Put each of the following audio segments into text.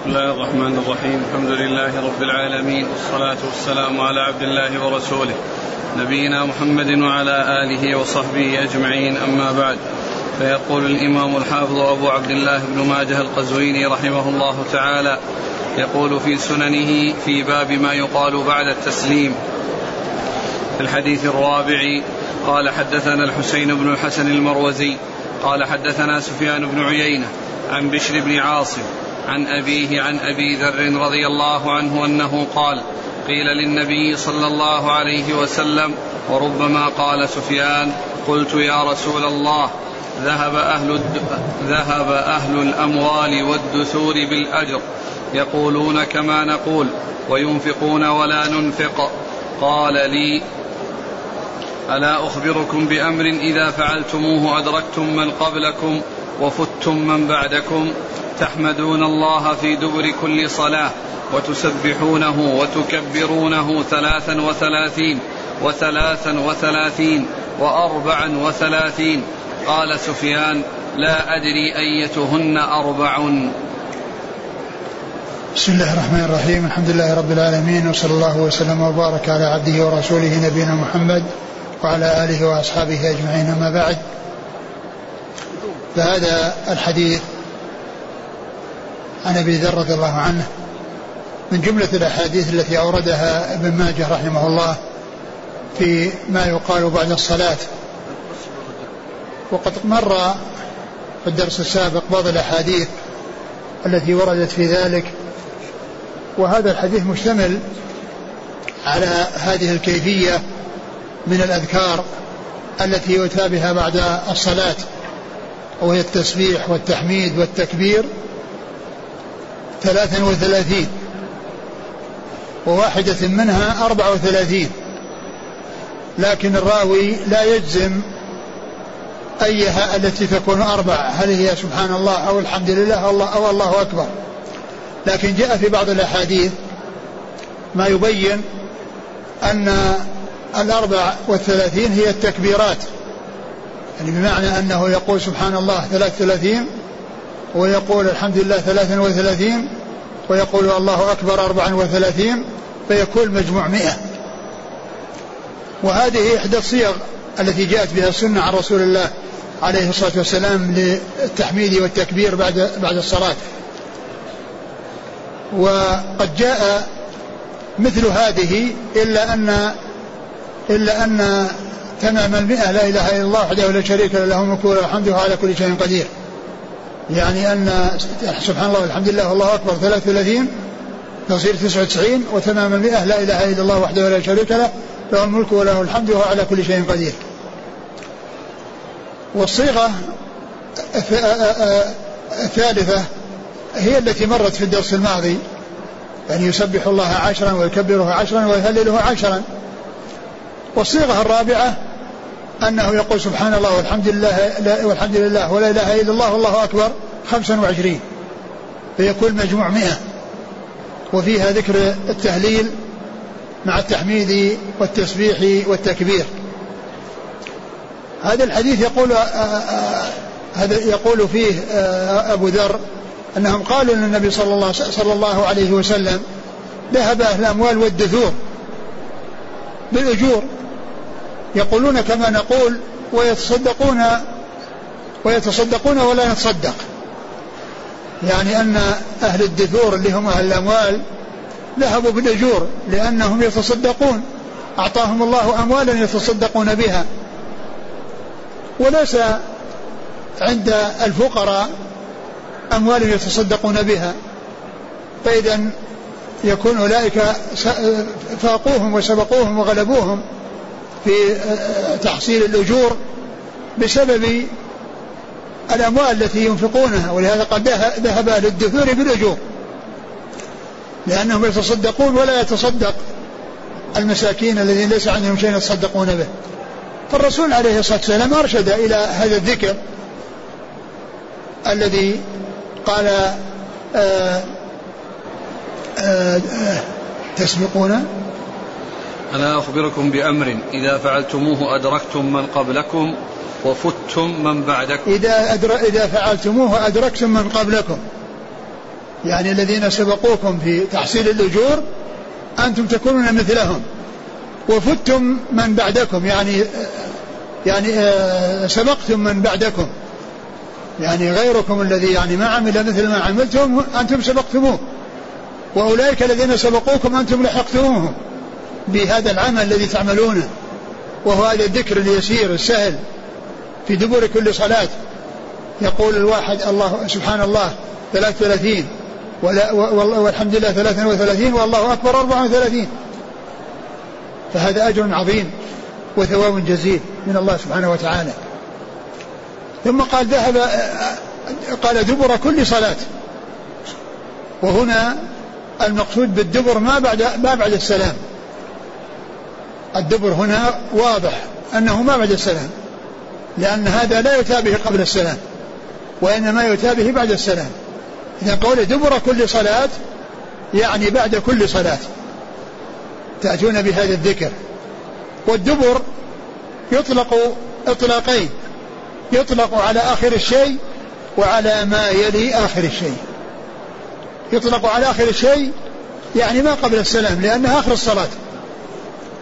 بسم الله الرحمن الرحيم. الحمد لله رب العالمين والصلاة والسلام على عبد الله ورسوله نبينا محمد وعلى آله وصحبه أجمعين. أما بعد فيقول الإمام الحافظ أبو عبد الله بن ماجه القزويني رحمه الله تعالى يقول في سننه في باب ما يقال بعد التسليم. في الحديث الرابع قال حدثنا الحسين بن الحسن المروزي قال حدثنا سفيان بن عيينة عن بشر بن عاصم عن أبيه عن أبي ذر رضي الله عنه أنه قال قيل للنبي صلى الله عليه وسلم وربما قال سفيان قلت يا رسول الله ذهب أهل ذهب أهل الأموال والدثور بالأجر يقولون كما نقول وينفقون ولا ننفق. قال لي ألا أخبركم بأمر إذا فعلتموه أدركتم من قبلكم؟ وفتم من بعدكم تحمدون الله في دبر كل صلاة وتسبحونه وتكبرونه ثلاثا وثلاثين وثلاثا وثلاثين وأربعا وثلاثين قال سفيان لا أدري أيتهن أربع بسم الله الرحمن الرحيم. الحمد لله رب العالمين وصلى الله وسلم وبارك على عبده ورسوله نبينا محمد وعلى آله وأصحابه أجمعين. أما بعد فهذا الحديث عن أبي ذر رضي الله عنه من جملة الأحاديث التي أوردها ابن ماجه رحمه الله في ما يقال بعد الصلاة. وقد مر في الدرس السابق بعض الأحاديث التي وردت في ذلك وهذا الحديث مشتمل على هذه الكيفية من الأذكار التي يؤتى بها بعد الصلاة. وهي التسبيح والتحميد والتكبير ثلاثا وثلاثين وواحدة منها أربع وثلاثين لكن الراوي لا يجزم أيها التي تكون أربع هل هي سبحان الله أو الحمد لله أو الله, أو الله أكبر؟ لكن جاء في بعض الأحاديث ما يبين أن الأربع والثلاثين هي التكبيرات. يعني بمعنى أنه يقول سبحان الله ثلاث ثلاثين ويقول الحمد لله ثلاثا وثلاثين ويقول الله أكبر أربعا وثلاثين فيكون مجموع مئة. وهذه إحدى الصيغ التي جاءت بها السنة عن رسول الله عليه الصلاة والسلام للتحميد والتكبير بعد بعد الصلاة. وقد جاء مثل هذه إلا أن إلا أن تمام المئة لا إله إلا الله وحده لا شريك له له الملك وله الحمد على كل شيء قدير. يعني أن سبحان الله والحمد لله والله أكبر 33 تصير 99 وتمام المئة لا إله إلا الله وحده لا شريك له له الملك وله الحمد وهو على كل شيء قدير. والصيغة الثالثة هي التي مرت في الدرس الماضي يعني يسبح الله عشرا ويكبره عشرا ويهلله عشرا. والصيغة الرابعة أنه يقول سبحان الله والحمد لله والحمد لله ولا إله إلا الله والله أكبر خمسا وعشرين. فيكون مجموع مئة. وفيها ذكر التهليل مع التحميد والتسبيح والتكبير. هذا الحديث يقول هذا يقول فيه أبو ذر أنهم قالوا للنبي صلى الله, صلى الله عليه وسلم ذهب أهل الأموال والدثور بالأجور. يقولون كما نقول ويتصدقون ويتصدقون ولا نتصدق. يعني أن أهل الدثور اللي هم أهل الأموال ذهبوا بالأجور لأنهم يتصدقون. أعطاهم الله أموالا يتصدقون بها. وليس عند الفقراء أموال يتصدقون بها. فإذا يكون أولئك فاقوهم وسبقوهم وغلبوهم. في تحصيل الأجور بسبب الأموال التي ينفقونها ولهذا قد ذهب أهل الدثور بالأجور لأنهم يتصدقون ولا يتصدق المساكين الذين ليس عندهم شيء يتصدقون به. فالرسول عليه الصلاة والسلام أرشد إلى هذا الذكر الذي قال آآ آه، آآ آه، آه، تسبقون ألا أخبركم بأمر. إذا فعلتموه أدركتم من قبلكم وفتم من بعدكم. إذا, أدر... إذا فعلتموه أدركتم من قبلكم. يعني الذين سبقوكم في تحصيل الأجور أنتم تكونون مثلهم. وفتم من بعدكم. يعني يعني آه، سبقتم من بعدكم. يعني غيركم الذي يعني ما عمل مثل ما عملتم أنتم سبقتموه. وأولئك الذين سبقوكم أنتم لحقتموهم. بهذا العمل الذي تعملونه وهو هذا الذكر اليسير السهل في دبر كل صلاة. يقول الواحد الله سبحان الله 33 والحمد لله 33 والله أكبر 34 فهذا أجر عظيم وثواب جزيل من الله سبحانه وتعالى. ثم قال ذهب قال دبر كل صلاة. وهنا المقصود بالدبر ما بعد ما بعد السلام. الدبر هنا واضح أنه ما بعد السلام لأن هذا لا يتابه قبل السلام وإنما يتابه بعد السلام إذا قول دبر كل صلاة يعني بعد كل صلاة. تأتون بهذا الذكر. والدبر يطلق إطلاقين يطلق على آخر الشيء وعلى ما يلي آخر الشيء. يطلق على آخر الشيء يعني ما قبل السلام لأنها آخر الصلاة.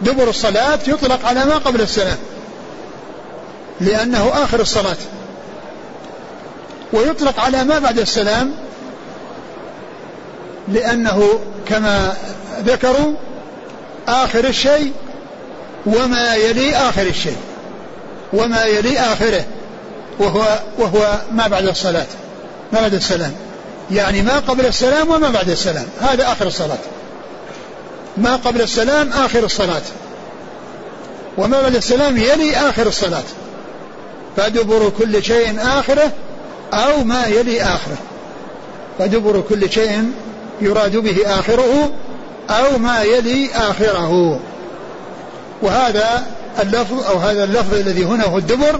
دبر الصلاة يطلق على ما قبل السلام. لأنه آخر الصلاة. ويطلق على ما بعد السلام لأنه كما ذكروا آخر الشيء وما يلي آخر الشيء. وما يلي آخره. وهو وهو ما بعد الصلاة. ما بعد السلام. يعني ما قبل السلام وما بعد السلام. هذا آخر الصلاة. ما قبل السلام آخر الصلاة. وما بعد السلام يلي آخر الصلاة. فدبر كل شيء آخره أو ما يلي آخره. فدبر كل شيء يراد به آخره أو ما يلي آخره. وهذا اللفظ أو هذا اللفظ الذي هنا هو الدبر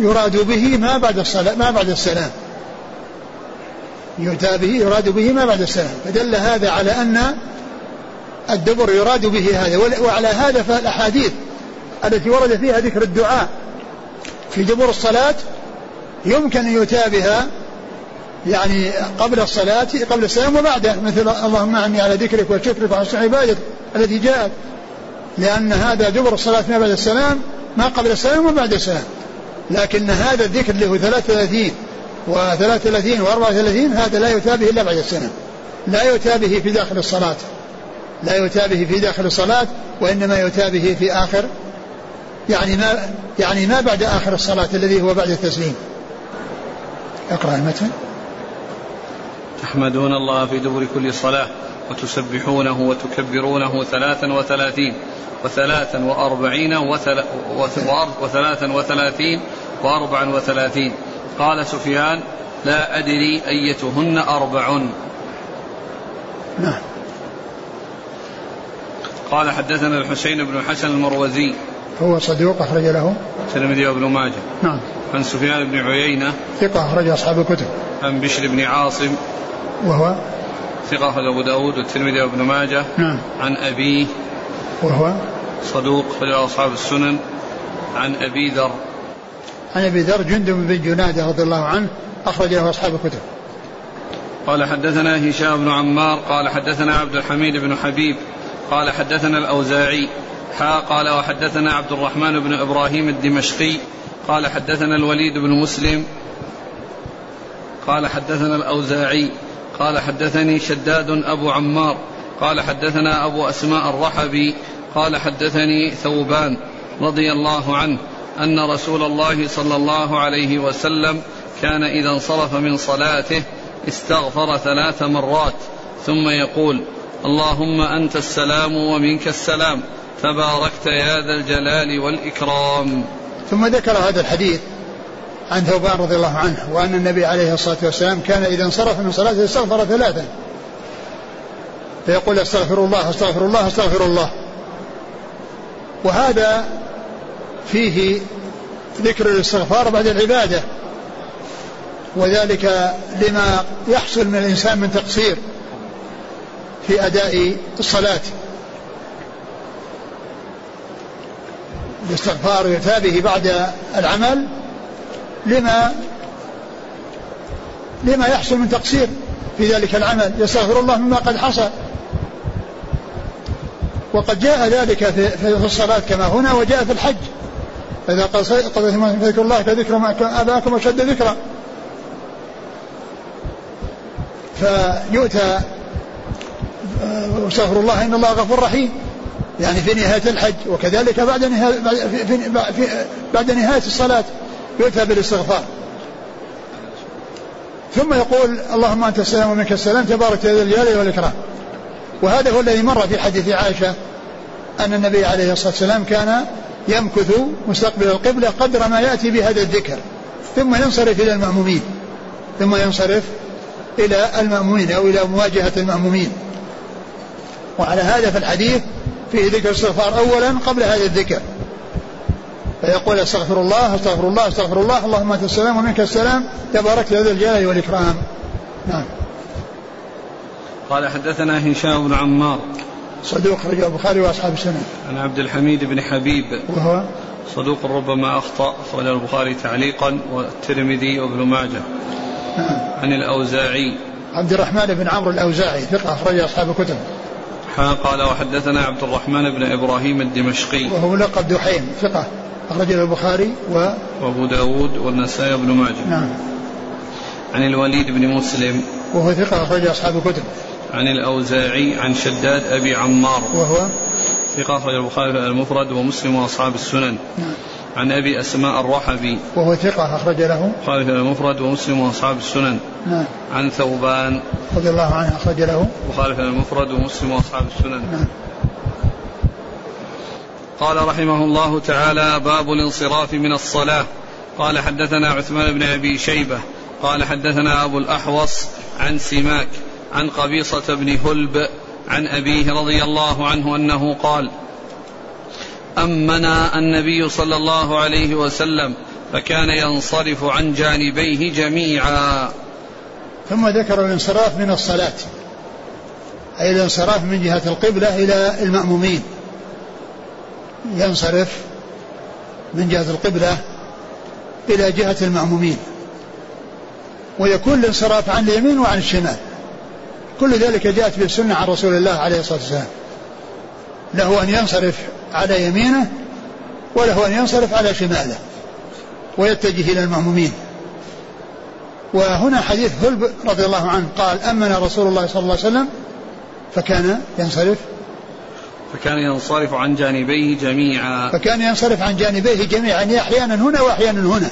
يراد به ما بعد الصلاة ما بعد السلام. يراد به ما بعد السلام. فدل هذا على أن الدبر يراد به هذا. وعلى هذا فالأحاديث التي ورد فيها ذكر الدعاء في دبر الصلاة يمكن أن يؤتى بها يعني قبل الصلاة قبل السلام وبعده مثل اللهم أعني على ذكرك وشكرك وحسن عبادك التي جاءت. لأن هذا دبر الصلاة ما بعد السلام ما قبل السلام وبعد السلام. لكن هذا الذكر اللي هو 33 و33 و34 هذا لا يؤتى به إلا بعد السلام. لا يؤتى به في داخل الصلاة. لا يؤتى به في داخل الصلاة وإنما يؤتى به في آخر يعني ما يعني ما بعد آخر الصلاة الذي هو بعد التسليم. اقرأ المتن. تحمدون الله في دبر كل صلاة وتسبحونه وتكبرونه ثلاثا وثلاثين وثلاثا وأربعين وثلاثا وثلاثين وأربعا وثلاثين. قال سفيان لا أدري أيتهن أربع نعم. قال حدثنا الحسين بن الحسن المروزي. هو صدوق أخرج له. الترمذي وابن ماجه. نعم. عن سفيان بن عيينة. ثقة أخرج أصحاب الكتب. عن بشر بن عاصم. وهو؟ ثقة أخرج أبو داود والترمذي وابن ماجه. نعم. عن أبيه وهو؟ صدوق أخرج أصحاب السنن. عن أبي ذر. عن أبي ذر جندب بن جنادة رضي الله عنه أخرج له أصحاب الكتب. قال حدثنا هشام بن عمار. قال حدثنا عبد الحميد بن حبيب. قال حدثنا الأوزاعي حا قال وحدثنا عبد الرحمن بن إبراهيم الدمشقي قال حدثنا الوليد بن مسلم قال حدثنا الأوزاعي قال حدثني شداد أبو عمار قال حدثنا أبو أسماء الرحبي قال حدثني ثوبان رضي الله عنه أن رسول الله صلى الله عليه وسلم كان إذا انصرف من صلاته استغفر ثلاث مرات ثم يقول اللهم أنت السلام ومنك السلام. تباركت يا ذا الجلال والإكرام. ثم ذكر هذا الحديث عن ثوبان رضي الله عنه وأن النبي عليه الصلاة والسلام كان إذا انصرف من صلاته استغفر ثلاثا. فيقول استغفر الله استغفر الله استغفر الله. وهذا فيه ذكر الاستغفار بعد العبادة. وذلك لما يحصل من الإنسان من تقصير. في أداء الصلاة. الاستغفار يتابه بعد العمل لما لما يحصل من تقصير في ذلك العمل. يستغفر الله مما قد حصل. وقد جاء ذلك في, الصلاة كما هنا وجاء في الحج. إذا قضيتم فذكر الله كذكر أباكم أشد ذكرا. فيؤتى واستغفر الله إن الله غفور رحيم. يعني في نهاية الحج وكذلك بعد في بعد نهاية الصلاة يؤتى بالاستغفار. ثم يقول اللهم أنت السلام ومنك السلام تبارك ذا الجلال والإكرام. وهذا هو الذي مر في حديث عائشة أن النبي عليه الصلاة والسلام كان يمكث مستقبل القبلة قدر ما يأتي بهذا الذكر. ثم ينصرف إلى المأمومين. ثم ينصرف إلى المأمومين أو إلى مواجهة المأمومين. وعلى هذا في الحديث فيه ذكر استغفار أولا قبل هذا الذكر. فيقول استغفر الله استغفر الله استغفر الله اللهم أنت السلام ومنك السلام تبارك يا ذا الجلال والإكرام. نعم. قال حدثنا هشام بن عمار. صدوق رجل البخاري وأصحاب السنة. عن عبد الحميد بن حبيب. وهو؟ صدوق ربما أخطأ اخرجه البخاري تعليقا والترمذي وابن ماجه. نعم. عن الأوزاعي. عبد الرحمن بن عمرو الأوزاعي ثقة اخرج أصحاب الكتب. قال وحدثنا عبد الرحمن بن إبراهيم الدمشقي. وهو لقب دحيم ثقة أخرجه البخاري و وأبو داود والنسائي بن ماجه. نعم. عن الوليد بن مسلم. وهو ثقة أخرج أصحاب الكتب. عن الأوزاعي عن شداد أبي عمار. وهو؟ ثقة أخرج البخاري المفرد ومسلم وأصحاب السنن. نعم. عن أبي أسماء الرحبي. وهو ثقة أخرج له. البخاري المفرد ومسلم وأصحاب السنن. نعم. عن ثوبان. رضي الله عنه أخرج له. البخاري المفرد ومسلم وأصحاب السنن. نعم. قال رحمه الله تعالى باب الانصراف من الصلاة. قال حدثنا عثمان بن أبي شيبة. قال حدثنا أبو الأحوص عن سماك عن قبيصة بن هلب عن أبيه رضي الله عنه أنه قال أمنا النبي صلى الله عليه وسلم فكان ينصرف عن جانبيه جميعا. ثم ذكر الانصراف من الصلاة أي الانصراف من جهة القبلة إلى المأمومين. ينصرف من جهة القبلة إلى جهة المأمومين. ويكون الانصراف عن اليمين وعن الشمال. كل ذلك جاءت به السنة عن رسول الله عليه الصلاة والسلام. له أن ينصرف على يمينه وله أن ينصرف على شماله ويتجه إلى المأمومين وهنا حديث هلب رضي الله عنه قال أمن رسول الله صلى الله عليه وسلم فكان ينصرف. فكان ينصرف عن جانبيه جميعا. فكان ينصرف عن جانبيه جميعا يعني أحيانا هنا وأحيانا هنا.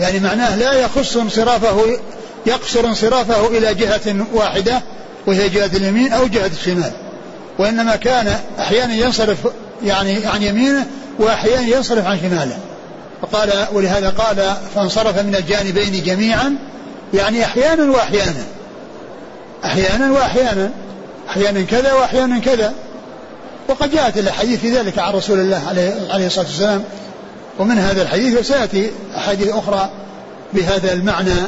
يعني معناه لا يخص انصرافه يقصر انصرافه إلى جهة واحدة وهي جهة اليمين أو جهة الشمال. وإنما كان أحيانا ينصرف يعني عن يمينه وأحيانا ينصرف عن شماله. فقال ولهذا قال فانصرف من الجانبين جميعا يعني أحيانا وأحيانا. أحيانا وأحيانا. أحيانا كذا وأحيانا كذا. وقد جاءت الأحاديث في ذلك عن رسول الله عليه, عليه الصلاة والسلام. ومن هذا الحديث وسيأتي أحاديث أخرى بهذا المعنى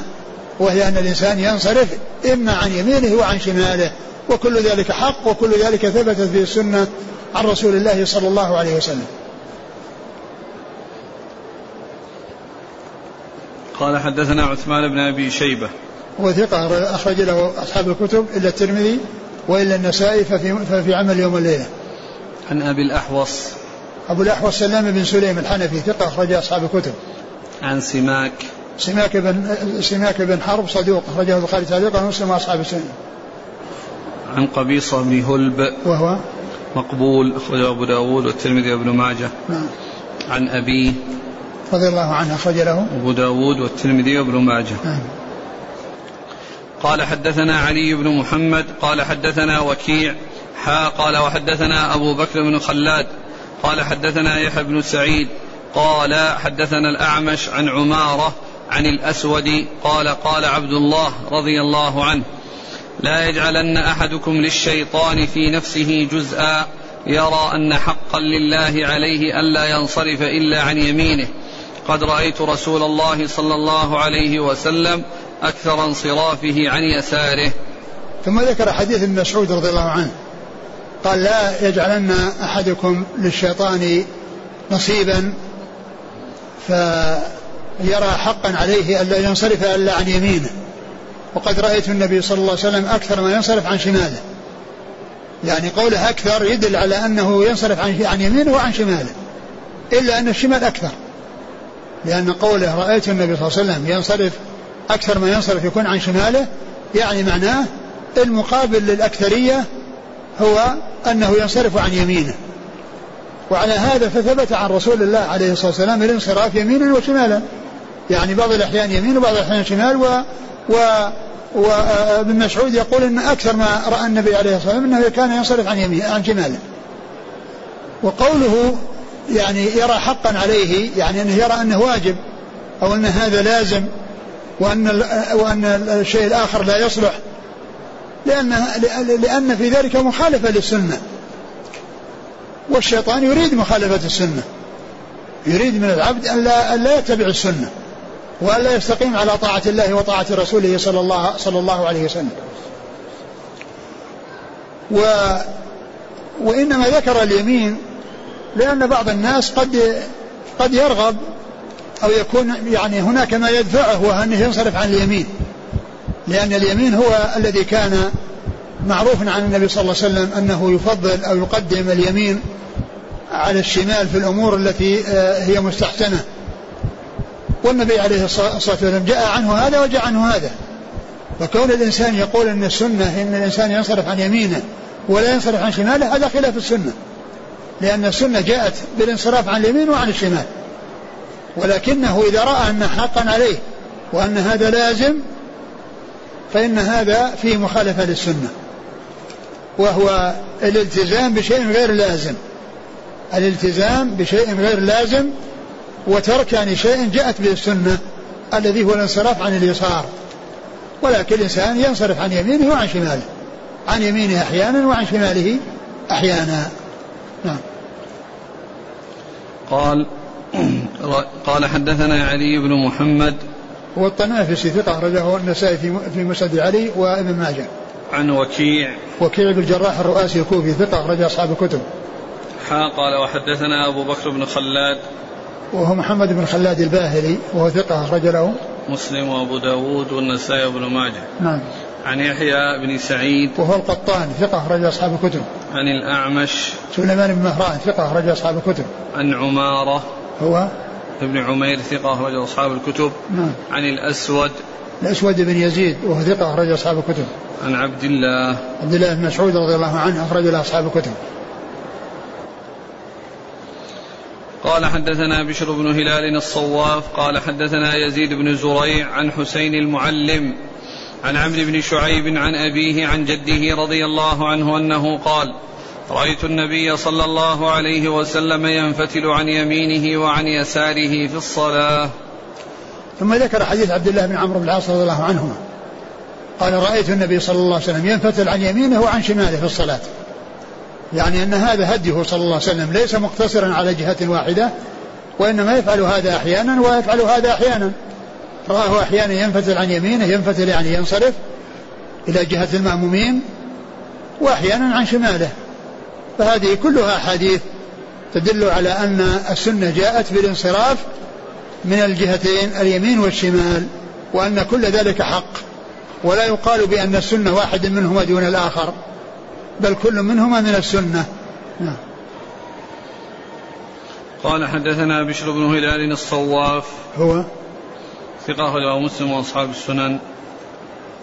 وهي أن الإنسان ينصرف إما عن يمينه وعن شماله. وكل ذلك حق وكل ذلك ثبتت في السنة عن رسول الله صلى الله عليه وسلم. قال حدثنا عثمان بن أبي شيبة. وثقه أخرج له أصحاب الكتب إلا الترمذي وإلا النسائي ففي, ففي عمل يوم الليلة. عن أبي الأحوص. أبو الأحوص سلام بن سليم الحنفي ثقة أخرج أصحاب الكتب. عن سماك. سماك بن سماك بن حرب صدوق أخرجه البخاري تعليقا ومسلم وأصحاب السنة. عن قبيصة بن هلب. وهو مقبول أخرجه أبو داود والترمذي وابن ماجه. نعم. عن أبيه رضي الله عنه أخرج له. أبو داود والترمذي وابن ماجه. نعم. قال حدثنا علي بن محمد قال حدثنا وكيع حا قال وحدثنا أبو بكر بن خلاد قال حدثنا يحيى بن سعيد قال حدثنا الأعمش عن عمارة عن الأسود قال قال عبد الله رضي الله عنه. لا يجعلن أحدكم للشيطان في نفسه جزءا يرى أن حقا لله عليه ألا ينصرف إلا عن يمينه. قد رأيت رسول الله صلى الله عليه وسلم أكثر انصرافه عن يساره. ثم ذكر حديث ابن مسعود رضي الله عنه. قال لا يجعلن أحدكم للشيطان نصيبا فيرى حقا عليه الا ينصرف إلا عن يمينه. وقد رأيت النبي صلى الله عليه وسلم أكثر ما ينصرف عن شماله. يعني قوله أكثر يدل على أنه ينصرف عن يمينه وعن شماله. إلا أن الشمال أكثر. لأن قوله رأيت النبي صلى الله عليه وسلم ينصرف أكثر ما ينصرف يكون عن شماله يعني معناه المقابل للأكثرية هو أنه ينصرف عن يمينه. وعلى هذا فثبت عن رسول الله عليه الصلاة والسلام الانصراف يمينا وشمالا. يعني بعض الأحيان يمين وبعض الأحيان شمال و, وابن مسعود يقول إن أكثر ما رأى النبي عليه الصلاة والسلام إنه كان ينصرف عن يمين عن شماله. وقوله يعني يرى حقا عليه يعني إنه يرى أنه واجب أو إن هذا لازم وأن وأن الشيء الآخر لا يصلح لأن لأن في ذلك مخالفة للسنة. والشيطان يريد مخالفة السنة. يريد من العبد أن لا, أن لا يتبع السنة. وأن لا يستقيم على طاعة الله وطاعة رسوله صلى الله صلى الله عليه وسلم. و وإنما ذكر اليمين لأن بعض الناس قد قد يرغب أو يكون يعني هناك ما يدفعه وهو أنه ينصرف عن اليمين لأن اليمين هو الذي كان معروفا عن النبي صلى الله عليه وسلم أنه يفضل أو يقدم اليمين على الشمال في الأمور التي آه، هي مستحسنة والنبي عليه الصلاة والسلام جاء عنه هذا وجاء عنه هذا. فكون الإنسان يقول أن السنة أن الإنسان ينصرف عن يمينه ولا ينصرف عن شماله هذا خلاف السنة. لأن السنة جاءت بالانصراف عن اليمين وعن الشمال. ولكنه إذا رأى أن حقا عليه وأن هذا لازم فإن هذا فيه مخالفة للسنة. وهو الالتزام بشيء غير لازم. الالتزام بشيء غير لازم وترك يعني شيء جاءت به السنة الذي هو الانصراف عن اليسار. ولكن الإنسان ينصرف عن يمينه وعن شماله. عن يمينه أحيانا وعن شماله أحيانا. نعم. قال قال حدثنا علي بن محمد هو الطنافسي ثقة أخرجه النسائي في في مسند علي وابن ماجه. عن وكيع. وكيع بن الجراح الرؤاسي الكوفي ثقة أخرج أصحاب الكتب. حا قال وحدثنا أبو بكر بن خلاد وهو محمد بن خلاد الباهلي وهو ثقة أخرج له. مسلم وأبو داود والنسائي وابن ماجه. نعم. عن يحيى بن سعيد. وهو القطان ثقة أخرج أصحاب الكتب. عن الأعمش. سليمان بن مهران ثقة أخرج أصحاب الكتب. عن عمارة. هو؟ ابن عمير ثقة أخرج أصحاب الكتب. نعم. عن الأسود. الأسود بن يزيد وهو ثقة أخرج أصحاب الكتب. عن عبد الله. عبد الله بن مسعود رضي الله عنه أخرج له أصحاب الكتب. قال حدثنا بشر بن هلال الصواف قال حدثنا يزيد بن زريع عن حسين المعلم عن عمرو بن شعيب عن أبيه عن جده رضي الله عنه أنه قال رأيت النبي صلى الله عليه وسلم ينفتل عن يمينه وعن يساره في الصلاة. ثم ذكر حديث عبد الله بن عمرو بن العاص رضي الله عنهما. قال رأيت النبي صلى الله عليه وسلم ينفتل عن يمينه وعن شماله في الصلاة. يعني أن هذا هديه صلى الله عليه وسلم ليس مقتصرا على جهة واحدة وإنما يفعل هذا أحيانا ويفعل هذا أحيانا. رآه أحيانا ينفتل عن يمينه ينفتل يعني ينصرف إلى جهة المأمومين وأحيانا عن شماله. فهذه كلها أحاديث تدل على أن السنة جاءت بالانصراف من الجهتين اليمين والشمال وأن كل ذلك حق. ولا يقال بأن السنة واحد منهما دون الآخر. بل كل منهما من السنة. نعم. قال حدثنا بشر بن هلال الصواف. هو؟ ثقة أخرجه مسلم وأصحاب السنن.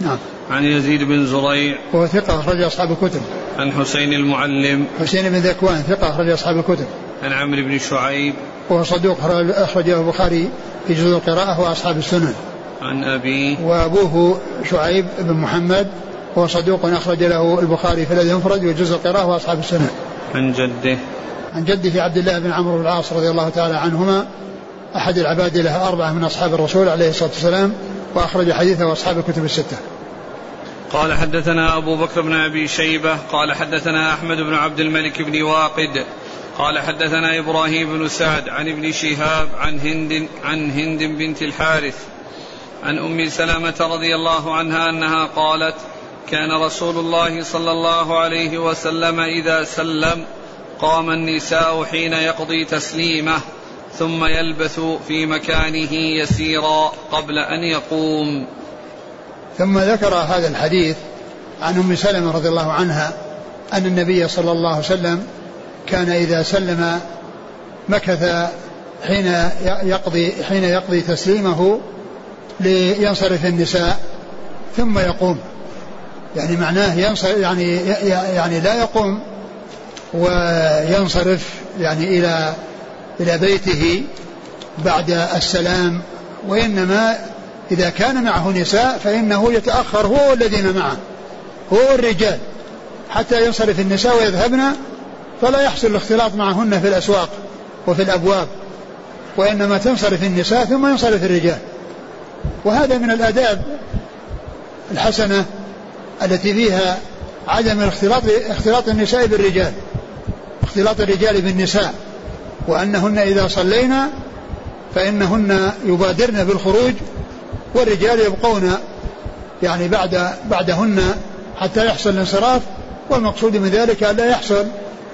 نعم. عن يزيد بن زريع. هو ثقة أخرج أصحاب الكتب. عن حسين المعلم. حسين بن ذكوان ثقة أخرج أصحاب الكتب. عن عمرو بن شعيب. وهو صدوق أخرجه البخاري في جزء القراءة وأصحاب السنن. عن أبيه. وأبوه شعيب بن محمد هو صدوق أخرج له البخاري في الذي ينفرد وجزء القراءة وأصحاب السنن عن جده. عن جده عبد الله بن عمرو بن العاص رضي الله تعالى عنهما أحد العباد له أربعة من أصحاب الرسول عليه الصلاة والسلام وأخرج حديثه أصحاب الكتب الستة. قال حدثنا أبو بكر بن أبي شيبة قال حدثنا أحمد بن عبد الملك بن واقد قال حدثنا إبراهيم بن سعد عن ابن شهاب عن هند عن هند بنت الحارث عن أم سلمة رضي الله عنها أنها قالت كان رسول الله صلى الله عليه وسلم إذا سلم قام النساء حين يقضي تسليمه ثم يلبث في مكانه يسيرا قبل أن يقوم. ثم ذكر هذا الحديث عن أم سلمة رضي الله عنها أن النبي صلى الله عليه وسلم كان إذا سلم مكث حين يقضي حين يقضي تسليمه لينصرف النساء ثم يقوم. يعني معناه ينصرف يعني يعني لا يقوم وينصرف يعني إلى إلى بيته بعد السلام وإنما إذا كان معه نساء فإنه يتأخر هو والذين معه هو والرجال حتى ينصرف النساء ويذهبن فلا يحصل الاختلاط معهن في الأسواق وفي الأبواب وإنما تنصرف النساء ثم ينصرف الرجال. وهذا من الآداب الحسنة التي فيها عدم الاختلاط اختلاط النساء بالرجال اختلاط الرجال بالنساء وأنهن إذا صلينا فإنهن يبادرن بالخروج والرجال يبقون يعني بعد بعدهن حتى يحصل الانصراف والمقصود من ذلك لا يحصل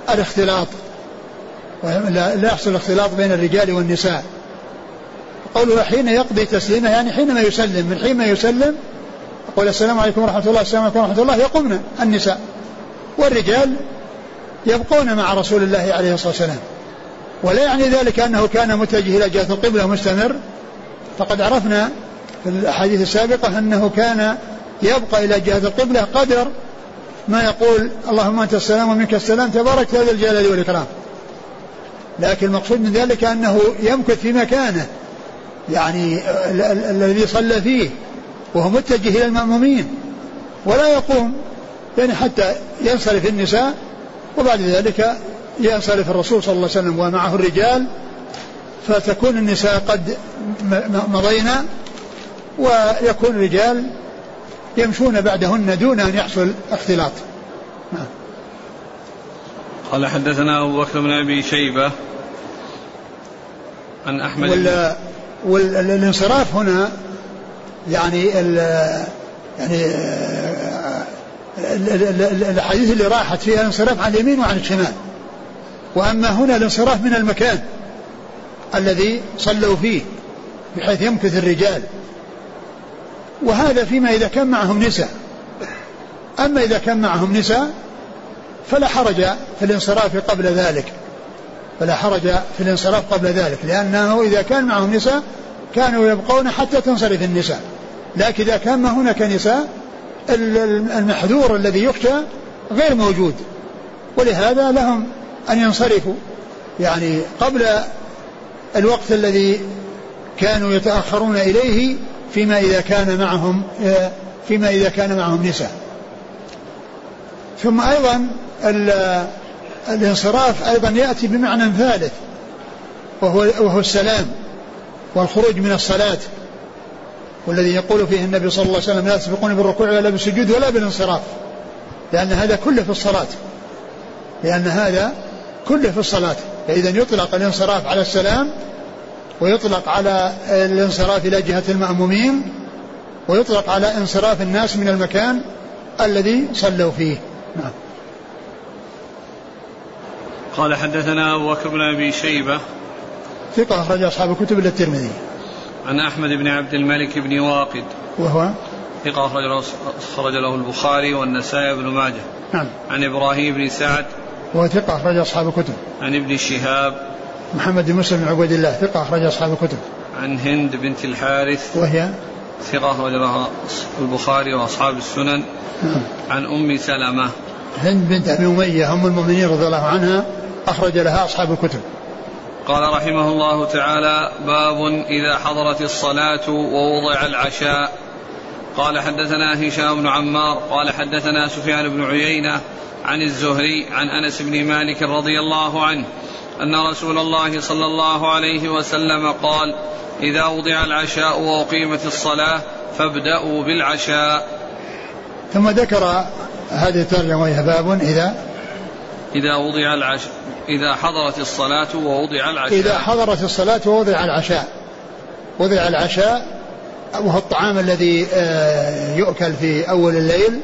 الاختلاط لا يحصل الاختلاط بين الرجال والنساء. قوله حين يقضي تسليمه يعني حينما يسلم من حين ما يسلم يقول السلام عليكم ورحمة الله السلام عليكم ورحمة الله يقومن النساء. والرجال يبقون مع رسول الله عليه الصلاة والسلام. ولا يعني ذلك أنه كان متجه إلى جهة القبلة مستمر. فقد عرفنا في الأحاديث السابقة أنه كان يبقى إلى جهة القبلة قدر ما يقول اللهم أنت السلام ومنك السلام تبارك هذا الجلال والإكرام. لكن المقصود من ذلك أنه يمكث في مكانه. يعني الذي صلى فيه. وهو متجه إلى المأمومين ولا يقوم يعني حتى ينصرف النساء وبعد ذلك ينصرف الرسول صلى الله عليه وسلم ومعه الرجال فتكون النساء قد مضينا ويكون الرجال يمشون بعدهن دون أن يحصل اختلاط نعم. قال حدثنا أبو بكر بن أبي شيبة عن أحمد وال والانصراف هنا يعني ال يعني الاحاديث اللي راحت فيها الانصراف عن اليمين وعن الشمال. وأما هنا الانصراف من المكان الذي صلوا فيه بحيث يمكث الرجال. وهذا فيما إذا كان معهم نساء. أما إذا كان معهم نساء فلا حرج في الانصراف قبل ذلك. فلا حرج في الانصراف قبل ذلك. لأنه إذا كان معهم نساء كانوا يبقون حتى تنصرف النساء. لكن إذا كان ما هناك نساء المحذور الذي يخشى غير موجود. ولهذا لهم أن ينصرفوا. يعني قبل الوقت الذي كانوا يتأخرون إليه فيما إذا كان معهم فيما إذا كان معهم نساء. ثم أيضا الانصراف أيضا يأتي بمعنى ثالث وهو, وهو السلام والخروج من الصلاة. والذي يقول فيه النبي صلى الله عليه وسلم لا تسبقون بالركوع ولا بالسجود ولا بالانصراف. لأن هذا كله في الصلاة. لأن هذا كله في الصلاة. فإذا يطلق الانصراف على السلام ويطلق على الانصراف إلى جهة المأمومين ويطلق على انصراف الناس من المكان الذي صلوا فيه. نعم. قال حدثنا أبو بكر بن أبي شيبة. ثقة أخرج أصحاب الكتب إلى الترمذي. عن أحمد بن عبد الملك بن واقد وهو ثقة أخرج له, البخاري والنسائي بن ماجه نعم عن إبراهيم بن سعد وهو ثقة أخرج أصحاب الكتب عن ابن شهاب محمد بن مسلم بن عبيد الله ثقة أخرج أصحاب الكتب. عن هند بنت الحارث وهي ثقة أخرج لها البخاري وأصحاب السنن. نعم. عن أم سلمة. هند بنت أبي أمية أم المؤمنين رضي الله عنها أخرج لها أصحاب الكتب. قال رحمه الله تعالى باب إذا حضرت الصلاة ووضع العشاء. قال حدثنا هشام بن عمار قال حدثنا سفيان بن عيينة عن الزهري عن أنس بن مالك رضي الله عنه أن رسول الله صلى الله عليه وسلم قال إذا وضع العشاء وأقيمت الصلاة فابدأوا بالعشاء. ثم ذكر هذه الترجمة باب إذا إذا وضع العشاء إذا حضرت الصلاة ووضع العشاء. إذا حضرت الصلاة ووضع العشاء. وضع العشاء وهو الطعام الذي آه، يؤكل في أول الليل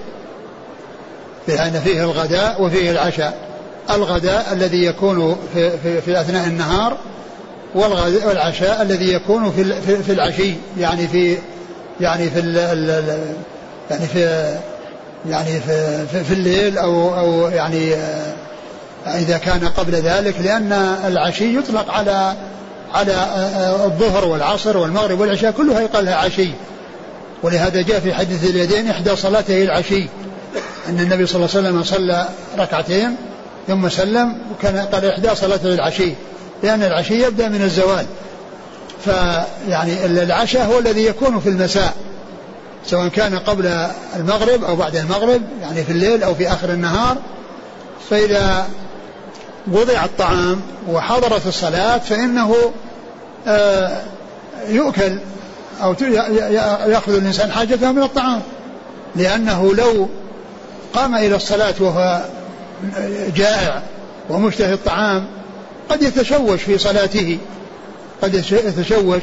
لأن فيه الغداء وفيه العشاء. الغداء الذي يكون في, في, في أثناء النهار والعشاء الذي يكون في في العشي يعني في يعني في يعني في يعني في, في, في الليل أو أو يعني آه، إذا كان قبل ذلك لأن العشي يطلق على على آه، الظهر والعصر والمغرب والعشاء كلها يقال لها عشي. ولهذا جاء في حديث اليدين إحدى صلاته العشي. أن النبي صلى الله عليه وسلم صلى ركعتين ثم سلم وكان قال إحدى صلاته العشي. لأن العشي يبدأ من الزوال. فيعني العشاء هو الذي يكون في المساء. سواء كان قبل المغرب أو بعد المغرب يعني في الليل أو في آخر النهار. فإذا وضع الطعام وحضرت الصلاة فإنه آه، يؤكل أو يأخذ الإنسان حاجته من الطعام. لأنه لو قام إلى الصلاة وهو جائع ومشتهي الطعام قد يتشوش في صلاته قد يتشوش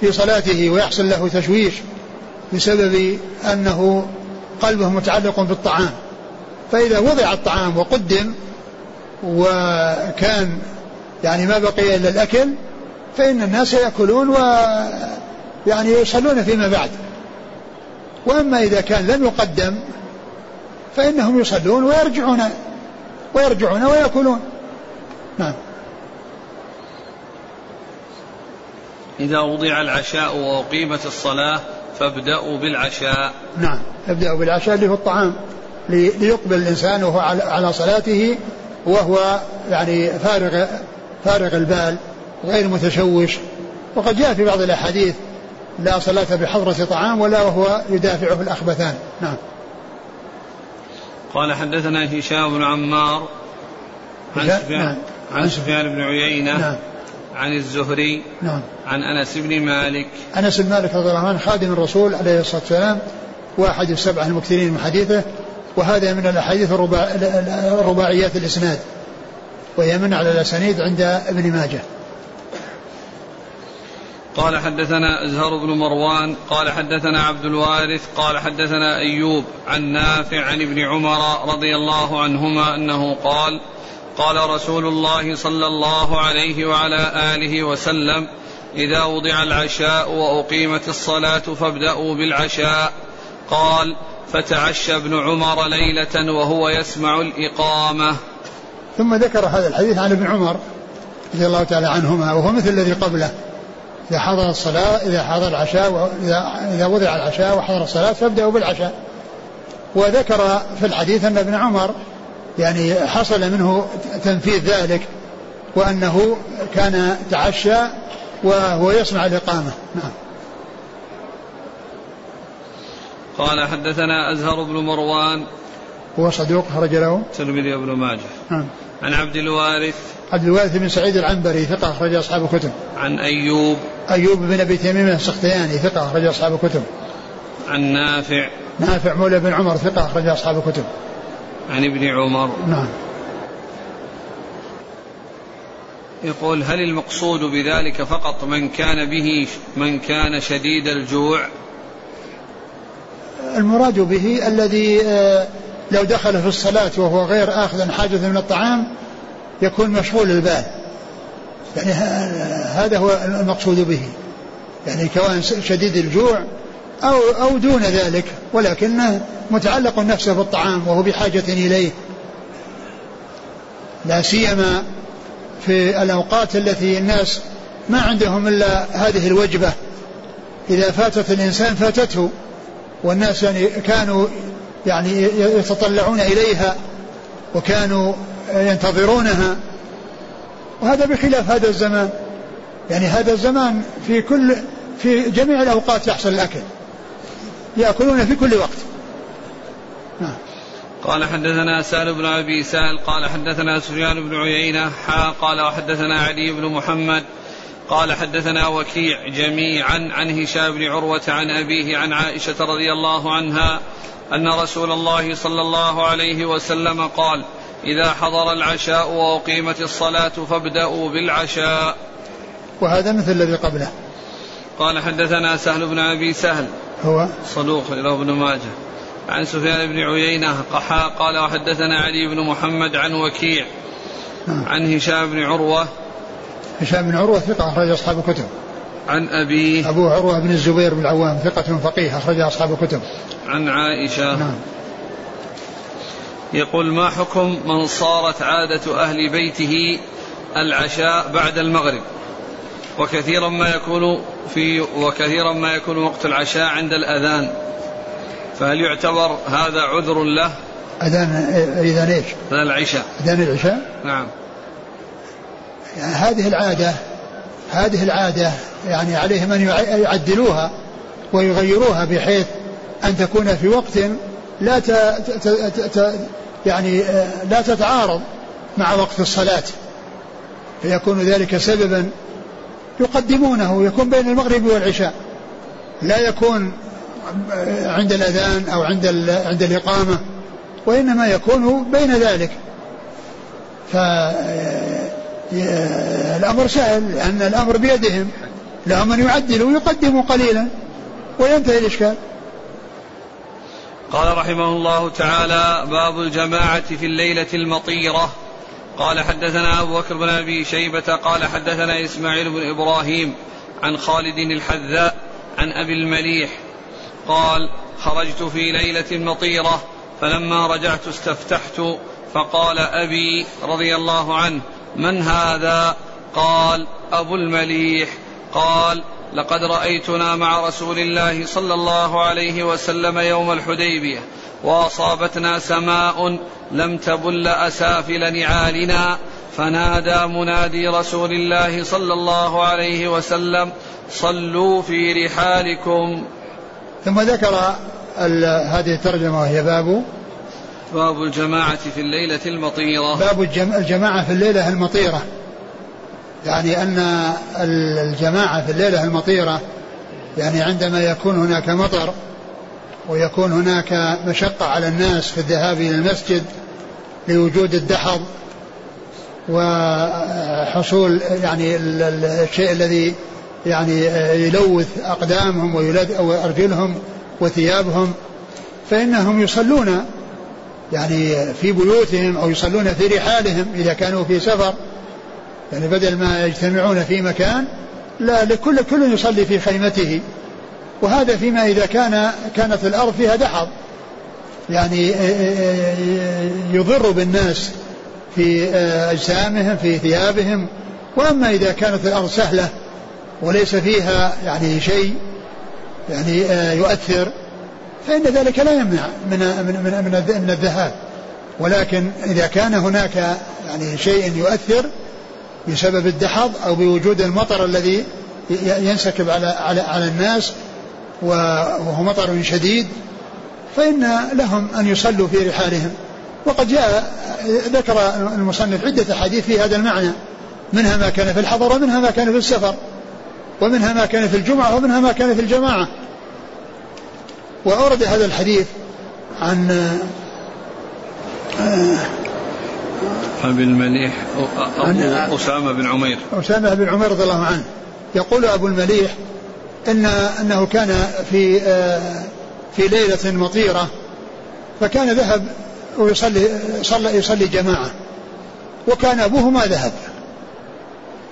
في صلاته ويحصل له تشويش بسبب أنه قلبه متعلق بالطعام. فإذا وضع الطعام وقدم وكان يعني ما بقي إلا الأكل فإن الناس يأكلون و يعني يصلون فيما بعد. وأما إذا كان لم يقدم فإنهم يصلون ويرجعون ويرجعون ويأكلون. نعم. إذا وضع العشاء وأقيمت الصلاة فابدأوا بالعشاء. نعم. ابدأوا بالعشاء اللي هو الطعام ليقبل الإنسان وهو على صلاته وهو يعني فارغ فارغ البال غير متشوش. وقد جاء في بعض الأحاديث لا صلاة بحضرة طعام ولا وهو يدافعه الأخبثان. نعم. قال حدثنا هشام بن عمار عن سفيان نعم. عن سفيان بن عيينة نعم. عن الزهري نعم. عن أنس بن مالك. أنس بن مالك رضي الله عنه خادم الرسول عليه الصلاة والسلام واحد السبعه المكثرين من حديثه وهذا من الأحاديث الرباع الرباعيات الإسناد وهي من على الأسانيد عند ابن ماجه. قال حدثنا أزهر بن مروان قال حدثنا عبد الوارث قال حدثنا أيوب عن نافع عن ابن عمر رضي الله عنهما أنه قال قال رسول الله صلى الله عليه وعلى آله وسلم إذا وضع العشاء وأقيمت الصلاة فابدأوا بالعشاء. قال فتعشى ابن عمر ليلة وهو يسمع الإقامة. ثم ذكر هذا الحديث عن ابن عمر رضي الله تعالى عنهما وهو مثل الذي قبله. إذا حضر الصلاة إذا حضر العشاء إذا وضع العشاء وحضر الصلاة فابدأوا بالعشاء. وذكر في الحديث أن ابن عمر يعني حصل منه تنفيذ ذلك وأنه كان تعشى وهو يسمع الإقامة. نعم. قال حدثنا أزهر بن مروان. هو صدوق خرج له. الترمذي وابن ماجه. نعم. عن عبد الوارث. عبد الوارث بن سعيد العنبري ثقة أخرج أصحاب الكتب. عن أيوب. أيوب بن أبي تميم السختياني ثقة أخرج أصحاب الكتب. عن نافع. نافع مولى بن عمر ثقة أخرج أصحاب الكتب. عن ابن عمر. نعم. يقول هل المقصود بذلك فقط من كان به من كان شديد الجوع؟ المراد به الذي آه، لو دخل في الصلاة وهو غير آخذ حاجة من الطعام يكون مشغول البال. يعني هذا هو المقصود به. يعني كون شديد الجوع أو أو دون ذلك ولكنه متعلق نفسه بالطعام وهو بحاجة إليه. لا سيما في الأوقات التي الناس ما عندهم إلا هذه الوجبة. إذا فاتت الإنسان فاتته. والناس يعني كانوا يعني يتطلعون إليها وكانوا ينتظرونها. وهذا بخلاف هذا الزمان. يعني هذا الزمان في كل في جميع الأوقات يحصل الأكل. يأكلون في كل وقت. نعم. قال حدثنا سال بن أبي سال قال حدثنا سفيان بن عيينة حا قال وحدثنا علي بن محمد قال حدثنا وكيع جميعا عن هشام بن عروة عن أبيه عن عائشة رضي الله عنها أن رسول الله صلى الله عليه وسلم قال إذا حضر العشاء وأقيمت الصلاة فابدأوا بالعشاء. وهذا مثل الذي قبله. قال حدثنا سهل بن أبي سهل. هو؟ صدوق له ابن ماجه. عن سفيان بن عيينة قحا قال وحدثنا علي بن محمد عن وكيع نعم. عن هشام بن عروة هشام بن عروة ثقة أخرج أصحاب الكتب. عن أبيه أبو عروة بن الزبير بن العوام ثقة فقيه أخرج أصحاب الكتب. عن عائشة. نعم. يقول ما حكم من صارت عادة أهل بيته العشاء بعد المغرب؟ وكثيرا ما يكون في وكثيرا ما يكون وقت العشاء عند الأذان. فهل يعتبر هذا عذر له؟ أذان أذان إيش؟ أذان العشاء. أذان العشاء؟ نعم. يعني هذه العادة هذه العادة يعني عليهم أن يعدلوها ويغيروها بحيث أن تكون في وقت لا ت... ت... ت... يعني لا تتعارض مع وقت الصلاة. فيكون ذلك سببا يقدمونه يكون بين المغرب والعشاء. لا يكون عند الأذان أو عند عند الإقامة وإنما يكون بين ذلك. فالأمر سهل لأن الأمر بيدهم. لهم أن يعدلوا ويقدموا قليلا وينتهي الإشكال. قال رحمه الله تعالى باب الجماعة في الليلة المطيرة. قال حدثنا أبو بكر بن أبي شيبة قال حدثنا إسماعيل بن إبراهيم عن خالد الحذاء عن أبي المليح قال خرجت في ليلة مطيرة فلما رجعت استفتحت فقال أبي رضي الله عنه من هذا؟ قال أبو المليح. قال لقد رأيتنا مع رسول الله صلى الله عليه وسلم يوم الحديبية وأصابتنا سماء لم تبل أسافل نعالنا فنادى منادي رسول الله صلى الله عليه وسلم صلوا في رحالكم. ثم ذكر هذه الترجمة وهي باب باب الجماعة في الليلة المطيرة. باب الجماعة في الليلة المطيرة. يعني أن الجماعة في الليلة المطيرة يعني عندما يكون هناك مطر ويكون هناك مشقة على الناس في الذهاب إلى المسجد لوجود الدحض وحصول يعني الشيء الذي يعني يلوث أقدامهم وأرجلهم وثيابهم فإنهم يصلون يعني في بيوتهم أو يصلون في رحالهم إذا كانوا في سفر يعني بدل ما يجتمعون في مكان لا لكل كل يصلي في خيمته. وهذا فيما إذا كان كانت الأرض فيها دحض يعني يضر بالناس في أجسامهم في ثيابهم. وأما إذا كانت الأرض سهلة وليس فيها يعني شيء يعني يؤثر. فإن ذلك لا يمنع من من من, من الذهاب. ولكن إذا كان هناك يعني شيء يؤثر بسبب الدحض أو بوجود المطر الذي ينسكب على على على الناس وهو مطر شديد فإن لهم أن يصلوا في رحالهم. وقد جاء ذكر المصنف عدة أحاديث في هذا المعنى منها ما كان في الحضر ومنها ما كان في السفر ومنها ما كان في الجمعة ومنها ما كان في الجماعة. وأورد هذا الحديث عن أبي المليح أبو أسامة بن عمير. أسامة بن عمير رضي الله عنه. يقول أبو المليح إن أنه كان في في ليلة مطيرة فكان ذهب ويصلي صلى يصلي جماعة. وكان أبوه ما ذهب.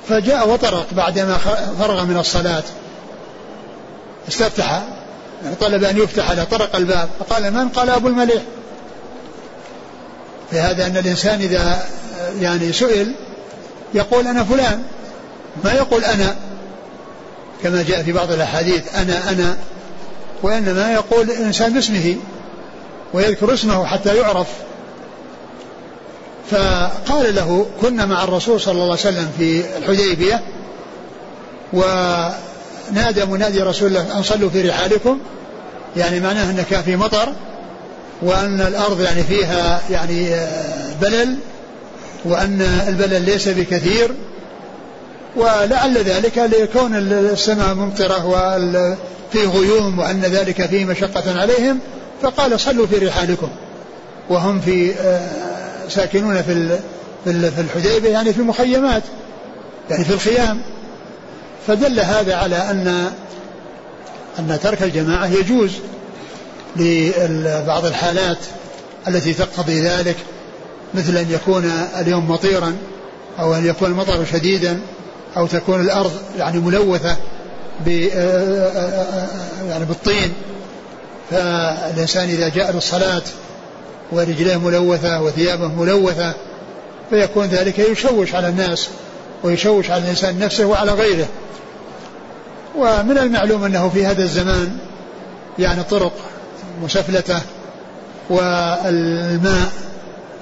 فجاء وطرق بعدما فرغ من الصلاة. استفتح يعني طلب أن يفتح له طرق الباب. فقال من قال أبو المليح؟ لهذا أن الإنسان إذا يعني سئل يقول أنا فلان. ما يقول أنا. كما جاء في بعض الأحاديث أنا أنا. وإنما يقول الإنسان باسمه ويذكر اسمه حتى يعرف. فقال له كنا مع الرسول صلى الله عليه وسلم في الحديبية ونادى منادي رسول الله أن صلوا في رحالكم يعني معناه أن كان في مطر وأن الأرض يعني فيها يعني بلل وأن البلل ليس بكثير ولعل ذلك لكون السماء ممطرة وفي غيوم وأن ذلك فيه مشقة عليهم فقال صلوا في رحالكم. وهم في آه، ساكنون في في الحديبية يعني في المخيمات يعني في الخيام. فدل هذا على أن أن ترك الجماعة يجوز لبعض الحالات التي تقتضي ذلك مثل أن يكون اليوم مطيرا أو أن يكون المطر شديدا أو تكون الأرض يعني ملوثة يعني بالطين. فالإنسان إذا جاء للصلاة ورجليه ملوثة وثيابه ملوثة فيكون ذلك يشوش على الناس. ويشوش على الإنسان نفسه وعلى غيره. ومن المعلوم أنه في هذا الزمان يعني طرق مسفلتة والماء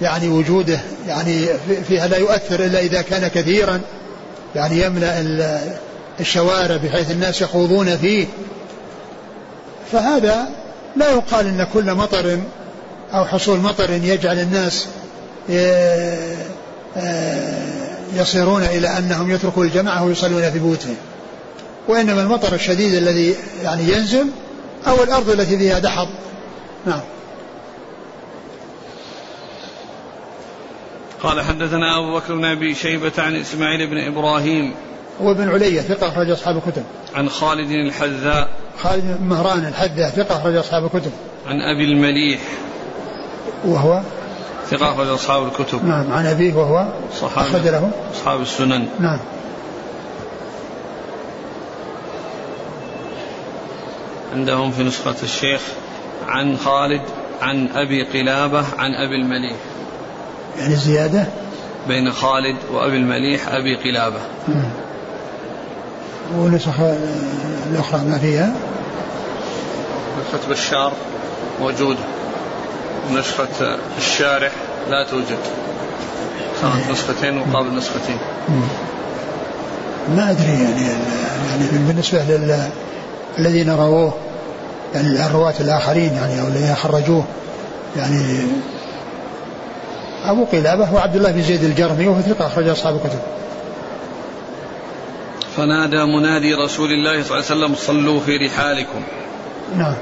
يعني وجوده يعني فيها لا يؤثر إلا إذا كان كثيرا. يعني يملأ الشوارع بحيث الناس يخوضون فيه. فهذا لا يقال إن كل مطر أو حصول مطر يجعل الناس يصيرون إلى أنهم يتركوا الجماعة ويصلون في بيوتهم. وإنما المطر الشديد الذي يعني ينزل أو الأرض التي فيها دحض نعم. قال حدثنا أبو بكر بن أبي شيبة عن إسماعيل بن إبراهيم. هو بن علية ثقة أخرج أصحاب الكتب. عن خالد الحذاء. خالد بن مهران الحذاء ثقة أخرج أصحاب الكتب. عن أبي المليح. وهو؟ ثقة أخرج أصحاب الكتب. نعم عن أبيه وهو صحابي. أخرج له. أصحاب السنن. نعم. عندهم في نسخة الشيخ عن خالد عن أبي قلابة عن أبي المليح. يعني زيادة؟ بين خالد وأبي المليح أبي قلابة. ونسخ الأخرى ما فيها؟ نسخة بشار موجودة نسخة الشارح لا توجد. كانت نسختين مقابل نسختين. ما أدري يعني يعني بالنسبة لل الذين رووه يعني الرواة الآخرين يعني أو الذين خرجوه يعني أبو قلابة وعبد الله بن زيد الجرمي وهو ثقة أخرج أصحاب الكتب. فنادى منادي رسول الله صلى الله عليه وسلم صلوا في رحالكم. نعم.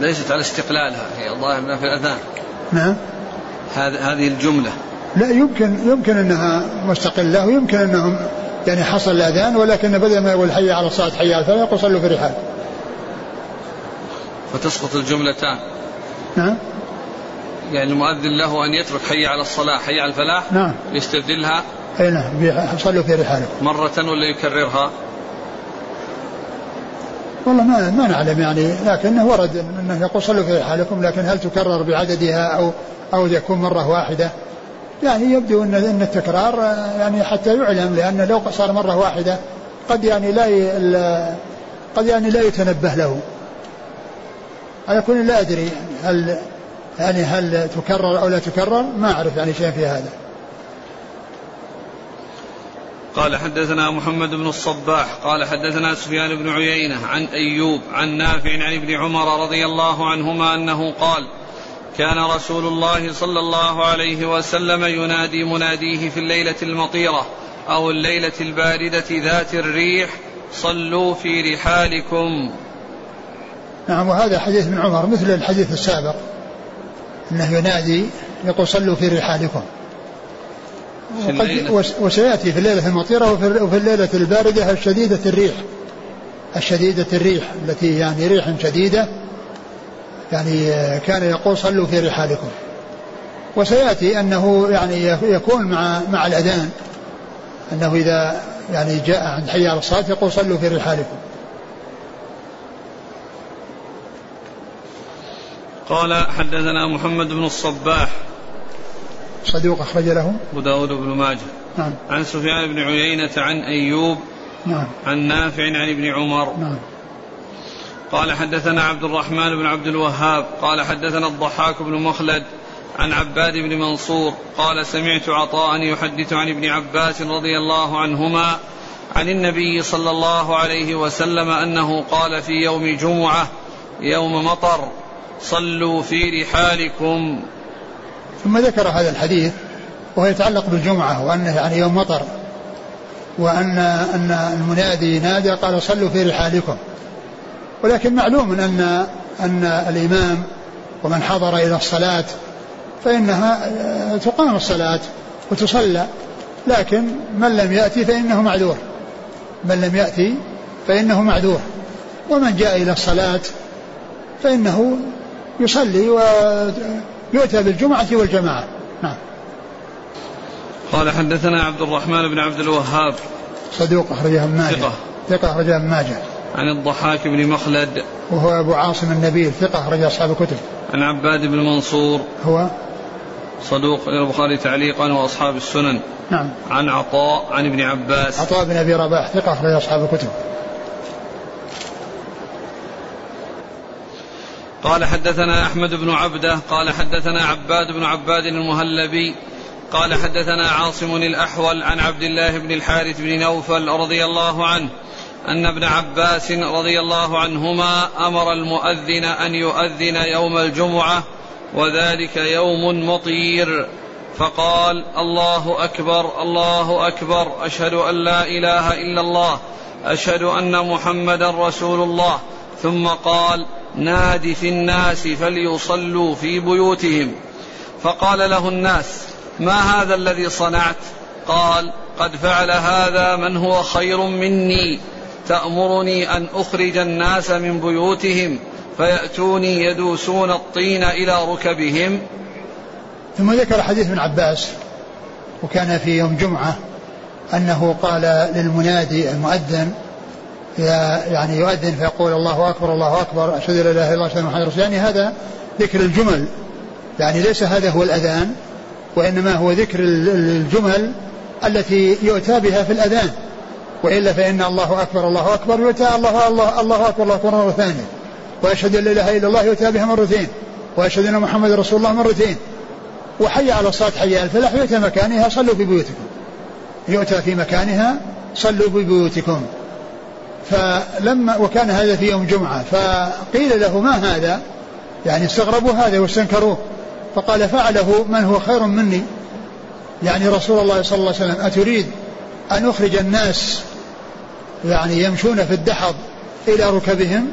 ليست على استقلالها هي الظاهر انها في الأذان. نعم. هذه الجملة. لا يمكن يمكن أنها مستقلة ويمكن أنهم يعني حصل الأذان ولكن بدل ما يقول حي على الصلاة حي على الفلاح يقول صلوا في رحال فتسقط الجملتان. نعم. يعني المؤذن له أن يترك حي على الصلاة حي على الفلاح نعم. يستبدلها أي نعم صلوا في رحالكم مرة ولا يكررها؟ والله ما ما نعلم يعني لكنه ورد أنه يقول صلوا في رحالكم لكن هل تكرر بعددها أو أو يكون مرة واحدة؟ يعني يبدو ان أن التكرار يعني حتى يعلم لأن لو صار مرة واحدة قد يعني لا قد يعني لا يتنبه له. على كل لا أدري هل يعني هل تكرر أو لا تكرر ما أعرف يعني شيء في هذا. قال حدثنا محمد بن الصباح قال حدثنا سفيان بن عيينة عن أيوب عن نافع عن ابن عمر رضي الله عنهما أنه قال كان رسول الله صلى الله عليه وسلم ينادي مناديه في الليلة المطيرة أو الليلة الباردة ذات الريح صلوا في رحالكم. نعم وهذا حديث ابن عمر مثل الحديث السابق إنه ينادي يقول صلوا في رحالكم. وقد وسيأتي في الليلة المطيرة وفي الليلة الباردة الشديدة الريح. الشديدة الريح التي يعني ريح شديدة يعني كان يقول صلوا في رحالكم. وسيأتي أنه يعني يكون مع مع الأذان أنه إذا يعني جاء عند حي على الصلاة يقول صلوا في رحالكم. قال حدثنا محمد بن الصباح. صدوق أخرج له؟ أبو داود بن ماجه. نعم. عن سفيان بن عيينة عن أيوب نعم. عن نافع عن ابن عمر. نعم. قال حدثنا عبد الرحمن بن عبد الوهاب. قال حدثنا الضحاك بن مخلد عن عباد بن منصور. قال سمعت عطاء يحدث عن ابن عباس رضي الله عنهما عن النبي صلى الله عليه وسلم أنه قال في يوم جمعة يوم مطر صلوا في رحالكم. ثم ذكر هذا الحديث وهو يتعلق بالجمعة وأنه يعني يوم مطر وأن أن المنادي نادى قال صلوا في رحالكم. ولكن معلوم أن أن الإمام ومن حضر إلى الصلاة فإنها تقام الصلاة وتصلى لكن من لم يأتي فإنه معذور. من لم يأتي فإنه معذور. ومن جاء إلى الصلاة فإنه يصلي يؤتى بالجمعة والجماعة. نعم. قال حدثنا عبد الرحمن بن عبد الوهاب. صدوق أخرجه مالك ثقة. ثقة أخرج ابن ماجه. عن الضحاك بن مخلد. وهو أبو عاصم النبيل. ثقة أخرج أصحاب الكتب. عن عباد بن منصور. هو؟ صدوق البخاري تعليقا وأصحاب السنن. نعم. عن عطاء عن ابن عباس. عطاء بن أبي رباح. ثقة أخرج أصحاب الكتب. قال حدثنا أحمد بن عبدة قال حدثنا عباد بن عباد المهلبي قال حدثنا عاصم الأحول عن عبد الله بن الحارث بن نوفل رضي الله عنه أن ابن عباس رضي الله عنهما أمر المؤذن أن يؤذن يوم الجمعة وذلك يوم مطير فقال الله أكبر الله أكبر أشهد أن لا إله إلا الله أشهد أن محمدا رسول الله. ثم قال ناد في الناس فليصلوا في بيوتهم. فقال له الناس ما هذا الذي صنعت؟ قال قد فعل هذا من هو خير مني. تأمرني أن أخرج الناس من بيوتهم فيأتوني يدوسون الطين إلى ركبهم. ثم ذكر حديث ابن عباس وكان في يوم جمعة أنه قال للمنادي المؤذن يعني يؤذن فيقول الله أكبر الله أكبر أشهد أن لا إله إلا الله أشهد محمد رسول يعني هذا ذكر الجمل. يعني ليس هذا هو الأذان وإنما هو ذكر الجمل التي يؤتى بها في الأذان. وإلا فإن الله أكبر الله أكبر يؤتى الله الله الله أكبر الله أكبر مرة ثانية. وأشهد أن لا إله إلا الله يؤتى بها مرتين. وأشهد أن محمد رسول الله مرتين. وحي على الصلاة حي الفلاح يؤتى مكانها صلوا في بيوتكم. يؤتى في مكانها صلوا في بيوتكم. فلما وكان هذا في يوم جمعة فقيل له ما هذا؟ يعني استغربوا هذا واستنكروه. فقال فعله من هو خير مني؟ يعني رسول الله صلى الله عليه وسلم أتريد أن أخرج الناس يعني يمشون في الدحض إلى ركبهم؟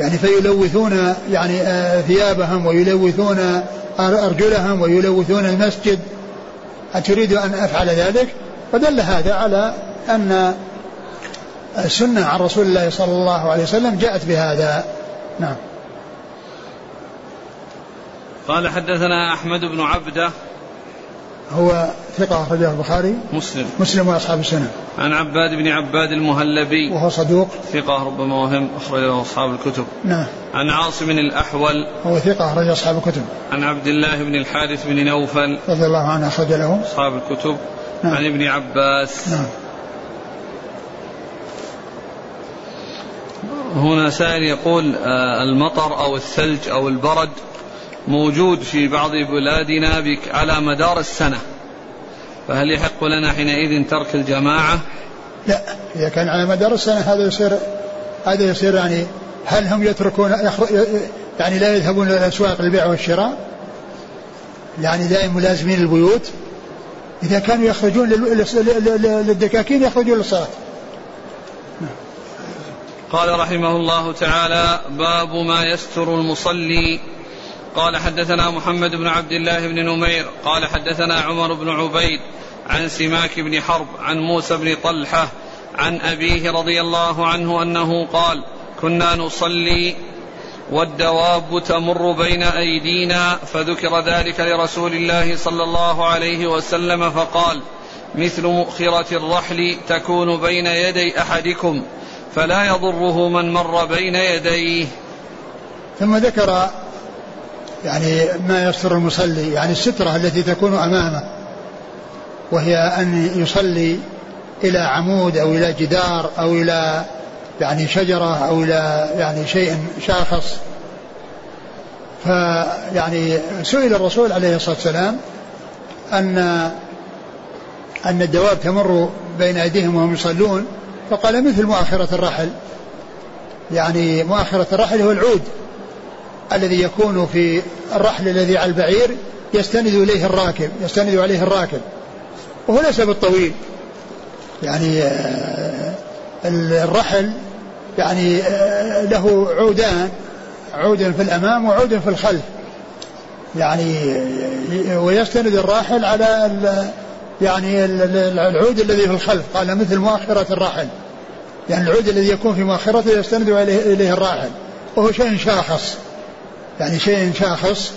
يعني فيلوثون يعني آه، ثيابهم ويلوثون أرجلهم ويلوثون المسجد. أتريد أن أفعل ذلك؟ فدل هذا على أن السنة عن رسول الله صلى الله عليه وسلم جاءت بهذا. نعم. قال حدثنا أحمد بن عبدة. هو ثقة أخرجه البخاري. مسلم. مسلم وأصحاب السنة. عن عباد بن عباد المهلبي. وهو صدوق. ثقة ربما وهم أخرجه أصحاب الكتب. نعم. عن عاصم الأحول. هو ثقة أخرج أصحاب الكتب. عن عبد الله بن الحارث بن نوفل. رضي الله عنه أخرج له. أصحاب الكتب. نعم. عن ابن عباس. نعم. هنا سائل يقول آه، المطر أو الثلج أو البرد موجود في بعض بلادنا على مدار السنة فهل يحق لنا حينئذ ترك الجماعة؟ لا إذا كان على مدار السنة هذا يصير هذا يصير يعني هل هم يتركون يعني لا يذهبون إلى الأسواق للبيع والشراء؟ يعني دائما ملازمين البيوت إذا كانوا يخرجون للدكاكين يخرجون للصلاة. قال رحمه الله تعالى باب ما يستر المصلي. قال حدثنا محمد بن عبد الله بن نمير قال حدثنا عمر بن عبيد عن سماك بن حرب عن موسى بن طلحة عن أبيه رضي الله عنه أنه قال كنا نصلي والدواب تمر بين أيدينا فذكر ذلك لرسول الله صلى الله عليه وسلم فقال مثل مؤخرة الرحل تكون بين يدي أحدكم. فلا يضره من مر بين يديه. ثم ذكر يعني ما يستر المصلي يعني السترة التي تكون أمامه وهي أن يصلي إلى عمود أو إلى جدار أو إلى يعني شجرة أو إلى يعني شيء شاخص. فيعني سئل الرسول عليه الصلاة والسلام أن أن الدواب تمر بين أيديهم وهم يصلون فقال مثل مؤخرة الرحل. يعني مؤخرة الرحل هو العود الذي يكون في الرحل الذي على البعير يستند إليه الراكب يستند عليه الراكب. وهو ليس بالطويل. يعني آه، الرحل يعني آه، له عودان عود في الأمام وعود في الخلف. يعني آه، ويستند الراحل على يعني العود الذي في الخلف قال مثل مؤخرة الراحل. يعني العود الذي يكون في مؤخرته يستند إليه الراحل. وهو شيء شاخص. يعني شيء شاخص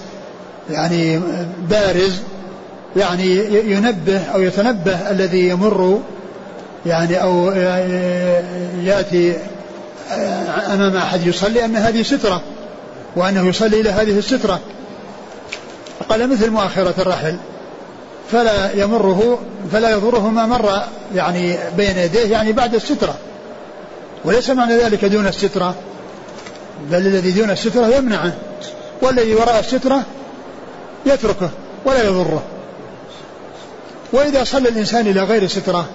يعني بارز يعني ينبه أو يتنبه الذي يمر يعني أو يأتي أمام أحد يصلي أن هذه سترة وأنه يصلي إلى هذه السترة. قال مثل مؤخرة الرحل فلا يمره فلا يضره ما مر يعني بين يديه يعني بعد السترة. وليس معنى ذلك دون السترة بل الذي دون السترة يمنعه والذي وراء السترة يتركه ولا يضره. وإذا صلى الإنسان إلى غير سترة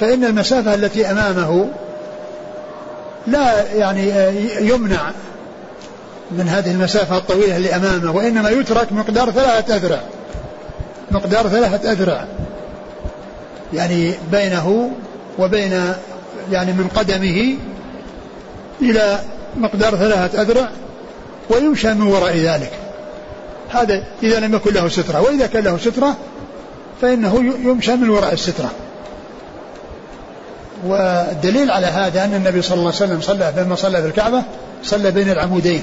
فإن المسافة التي أمامه لا يعني يمنع من هذه المسافة الطويلة اللي أمامه وإنما يترك مقدار ثلاثة أذرع. مقدار ثلاثة أذرع. يعني بينه وبين يعني من قدمه إلى مقدار ثلاثة أذرع ويمشى من وراء ذلك. هذا إذا لم يكن له سترة. وإذا كان له سترة فإنه يمشى من وراء السترة. والدليل على هذا أن النبي صلى الله عليه وسلم صلى لما صلى في الكعبة صلى بين العمودين.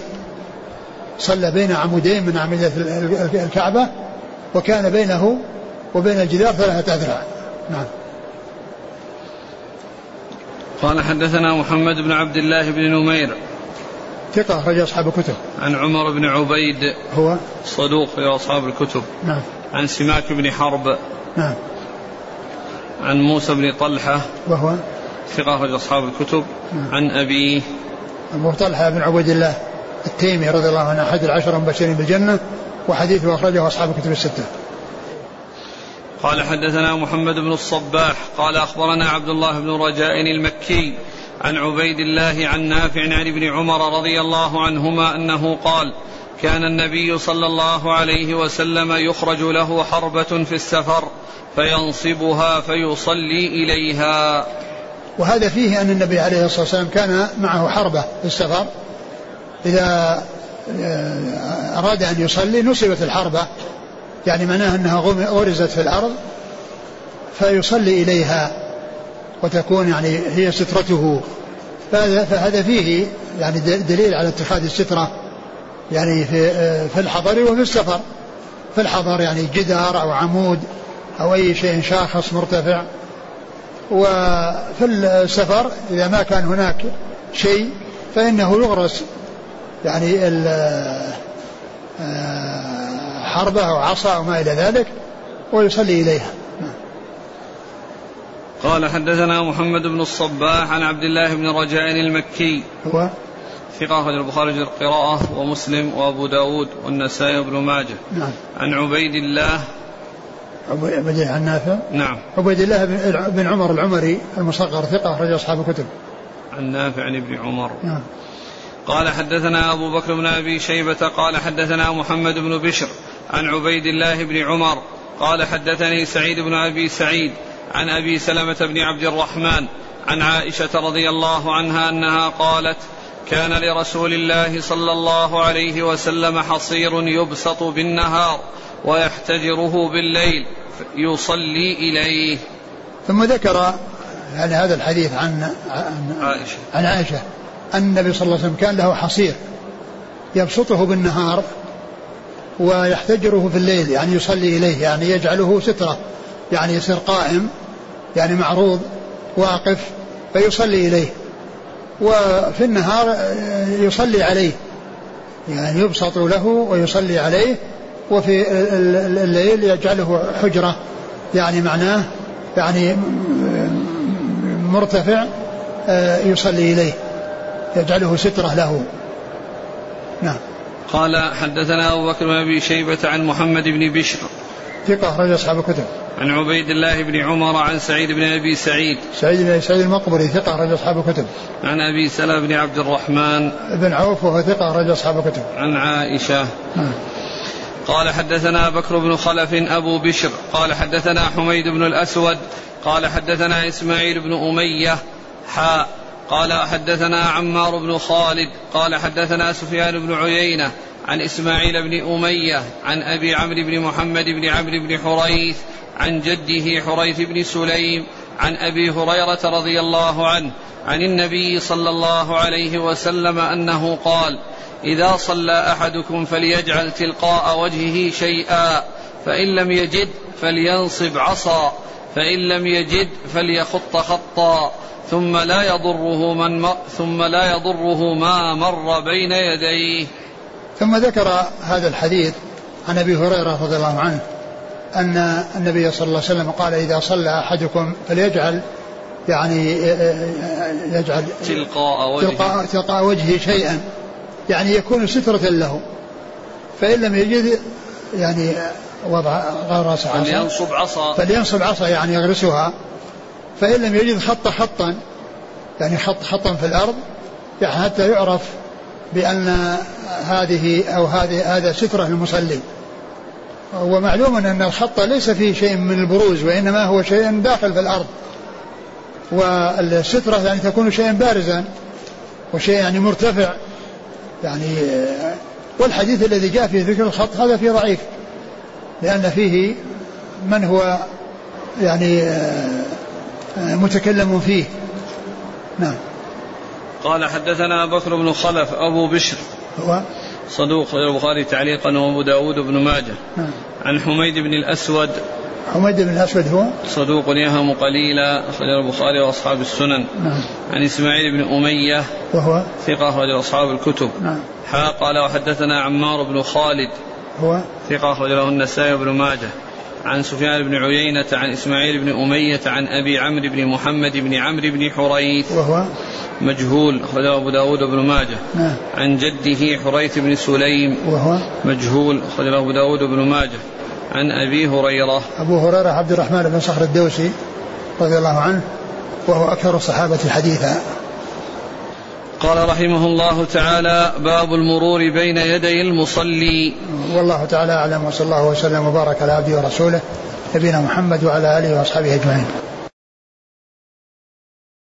صلى بين عمودين من أعمدة الكعبة وكان بينه وبين الجدار ثلاثة أذرع نعم. قال حدثنا محمد بن عبد الله بن نمير. ثقة أخرج أصحاب الكتب. عن عمر بن عبيد. هو؟ صدوق في أصحاب الكتب. نعم. عن سماك بن حرب. نعم. عن موسى بن طلحة. وهو؟ ثقة أخرج أصحاب الكتب. نعم. عن أبيه أبو طلحة بن عبيد الله التيمي رضي الله عنه أحد العشرة المبشرين بالجنة. وحديثه أخرجه أصحاب الكتب الستة. قال حدثنا محمد بن الصباح قال أخبرنا عبد الله بن رجاء المكي عن عبيد الله عن نافع عن ابن عمر رضي الله عنهما أنه قال كان النبي صلى الله عليه وسلم يخرج له حربة في السفر فينصبها فيصلي إليها. وهذا فيه أن النبي عليه الصلاة والسلام كان معه حربة في السفر. إذا أراد أن يصلي نصبت الحربة. يعني معناها أنها غرزت في الأرض فيصلي إليها وتكون يعني هي سترته. فهذا فيه يعني دليل على اتخاذ السترة يعني في آه، في الحضر وفي السفر. في الحضر يعني جدار أو عمود أو أي شيء شاخص مرتفع. وفي السفر إذا ما كان هناك شيء فإنه يغرس يعني آه، حربة أو عصا أو ما إلى ذلك ويصلي إليها. قال حدثنا محمد بن الصباح عن عبد الله بن رجاء المكي. هو؟ ثقة أخرج البخاري في القراءة ومسلم وأبو داود والنسائي وابن ماجه. نعم. عن عبيد الله. عبيد الله عن نافع نعم. عبيد الله بن عمر العمري المصغر ثقة أخرج أصحاب الكتب. عن نافع عن ابن عمر. نعم. قال حدثنا أبو بكر بن أبي شيبة قال حدثنا محمد بن بشر عن عبيد الله بن عمر قال حدثني سعيد بن أبي سعيد عن أبي سلمة بن عبد الرحمن عن عائشة رضي الله عنها أنها قالت كان لرسول الله صلى الله عليه وسلم حصير يبسط بالنهار ويحتجره بالليل يصلي إليه. ثم ذكر يعني هذا الحديث عن عن عائشة. عن عائشة. أن النبي صلى الله عليه وسلم كان له حصير يبسطه بالنهار ويحتجره في الليل يعني يصلي إليه يعني يجعله سترة يعني يصير قائم يعني معروض واقف فيصلي إليه. وفي النهار يصلي عليه يعني يبسط له ويصلي عليه وفي الليل يجعله حجرة يعني معناه يعني مرتفع آه، يصلي إليه. يجعله سترة له. نعم. قال حدثنا أبو بكر بن أبي شيبة عن محمد بن بشر ثقة أخرج أصحاب الكتب. عن عبيد الله بن عمر عن سعيد بن أبي سعيد. سعيد بن سعيد المقبري ثقة أخرج أصحاب الكتب. عن أبي سلمة بن عبد الرحمن. بن عوف وهو ثقة أخرج أصحاب الكتب. عن عائشة. نعم. قال حدثنا بكر بن خلف أبو بشر. قال حدثنا حميد بن الأسود. قال حدثنا إسماعيل بن أمية. حاء. قال حدثنا عمار بن خالد قال حدثنا سفيان بن عيينة عن إسماعيل بن أمية عن أبي عمرو بن محمد بن عمرو بن حريث عن جده حريث بن سليم عن أبي هريرة رضي الله عنه عن النبي صلى الله عليه وسلم أنه قال إذا صلى أحدكم فليجعل تلقاء وجهه شيئا فإن لم يجد فلينصب عصا فإن لم يجد فليخط خطا ثم لا يضره من م... ثم لا يضره ما مر بين يديه. ثم ذكر هذا الحديث عن أبي هريرة رضي الله عنه أن النبي صلى الله عليه وسلم قال إذا صلى أحدكم فليجعل يعني يجعل تلقاء وجهه. تلقاء, تلقاء وجهه شيئا. يعني يكون سترة له. فإن لم يجد يعني وضع غرس عصا. فلينصب عصا. فلينصب عصا يعني يغرسها. فإن لم يجد خط خطا يعني خط خطا في الأرض يعني حتى يعرف بأن هذه أو هذه هذا سترة للمصلي. ومعلوم أن الخط ليس فيه شيء من البروز وإنما هو شيء داخل في الأرض. والسترة يعني تكون شيئا بارزا وشيء يعني مرتفع. يعني والحديث الذي جاء فيه ذكر الخط هذا فيه ضعيف لأن فيه من هو يعني متكلم فيه. نعم. قال حدثنا بكر بن خلف أبو بشر. هو؟ صدوق البخاري تعليقا وأبو داود بن ماجه. نعم. عن حميد بن الأسود. حميد بن الأسود هو؟ صدوق يهم قليلا أخرج البخاري وأصحاب السنن. نعم. عن إسماعيل بن أمية. وهو؟ ثقة أخرج أصحاب الكتب. نعم. حا قال وحدثنا عمار بن خالد. هو؟ ثقة أخرج له النسائي بن ماجه. عن سفيان بن عيينة عن إسماعيل بن أمية عن أبي عمرو بن محمد بن عمرو بن حريث. وهو؟ مجهول أخرجه أبو داود بن ماجه. نعم. عن جده حريث بن سليم. وهو؟ مجهول أخرجه أبو داود بن ماجه. عن أبي هريرة. أبو هريرة عبد الرحمن بن صخر الدوسي رضي الله عنه وهو أكثر الصحابة حديثا. قال رحمه الله تعالى باب المرور بين يدي المصلي. والله تعالى أعلم وصلى الله وسلم وبارك على عبده ورسوله نبينا محمد وعلى آله وأصحابه أجمعين.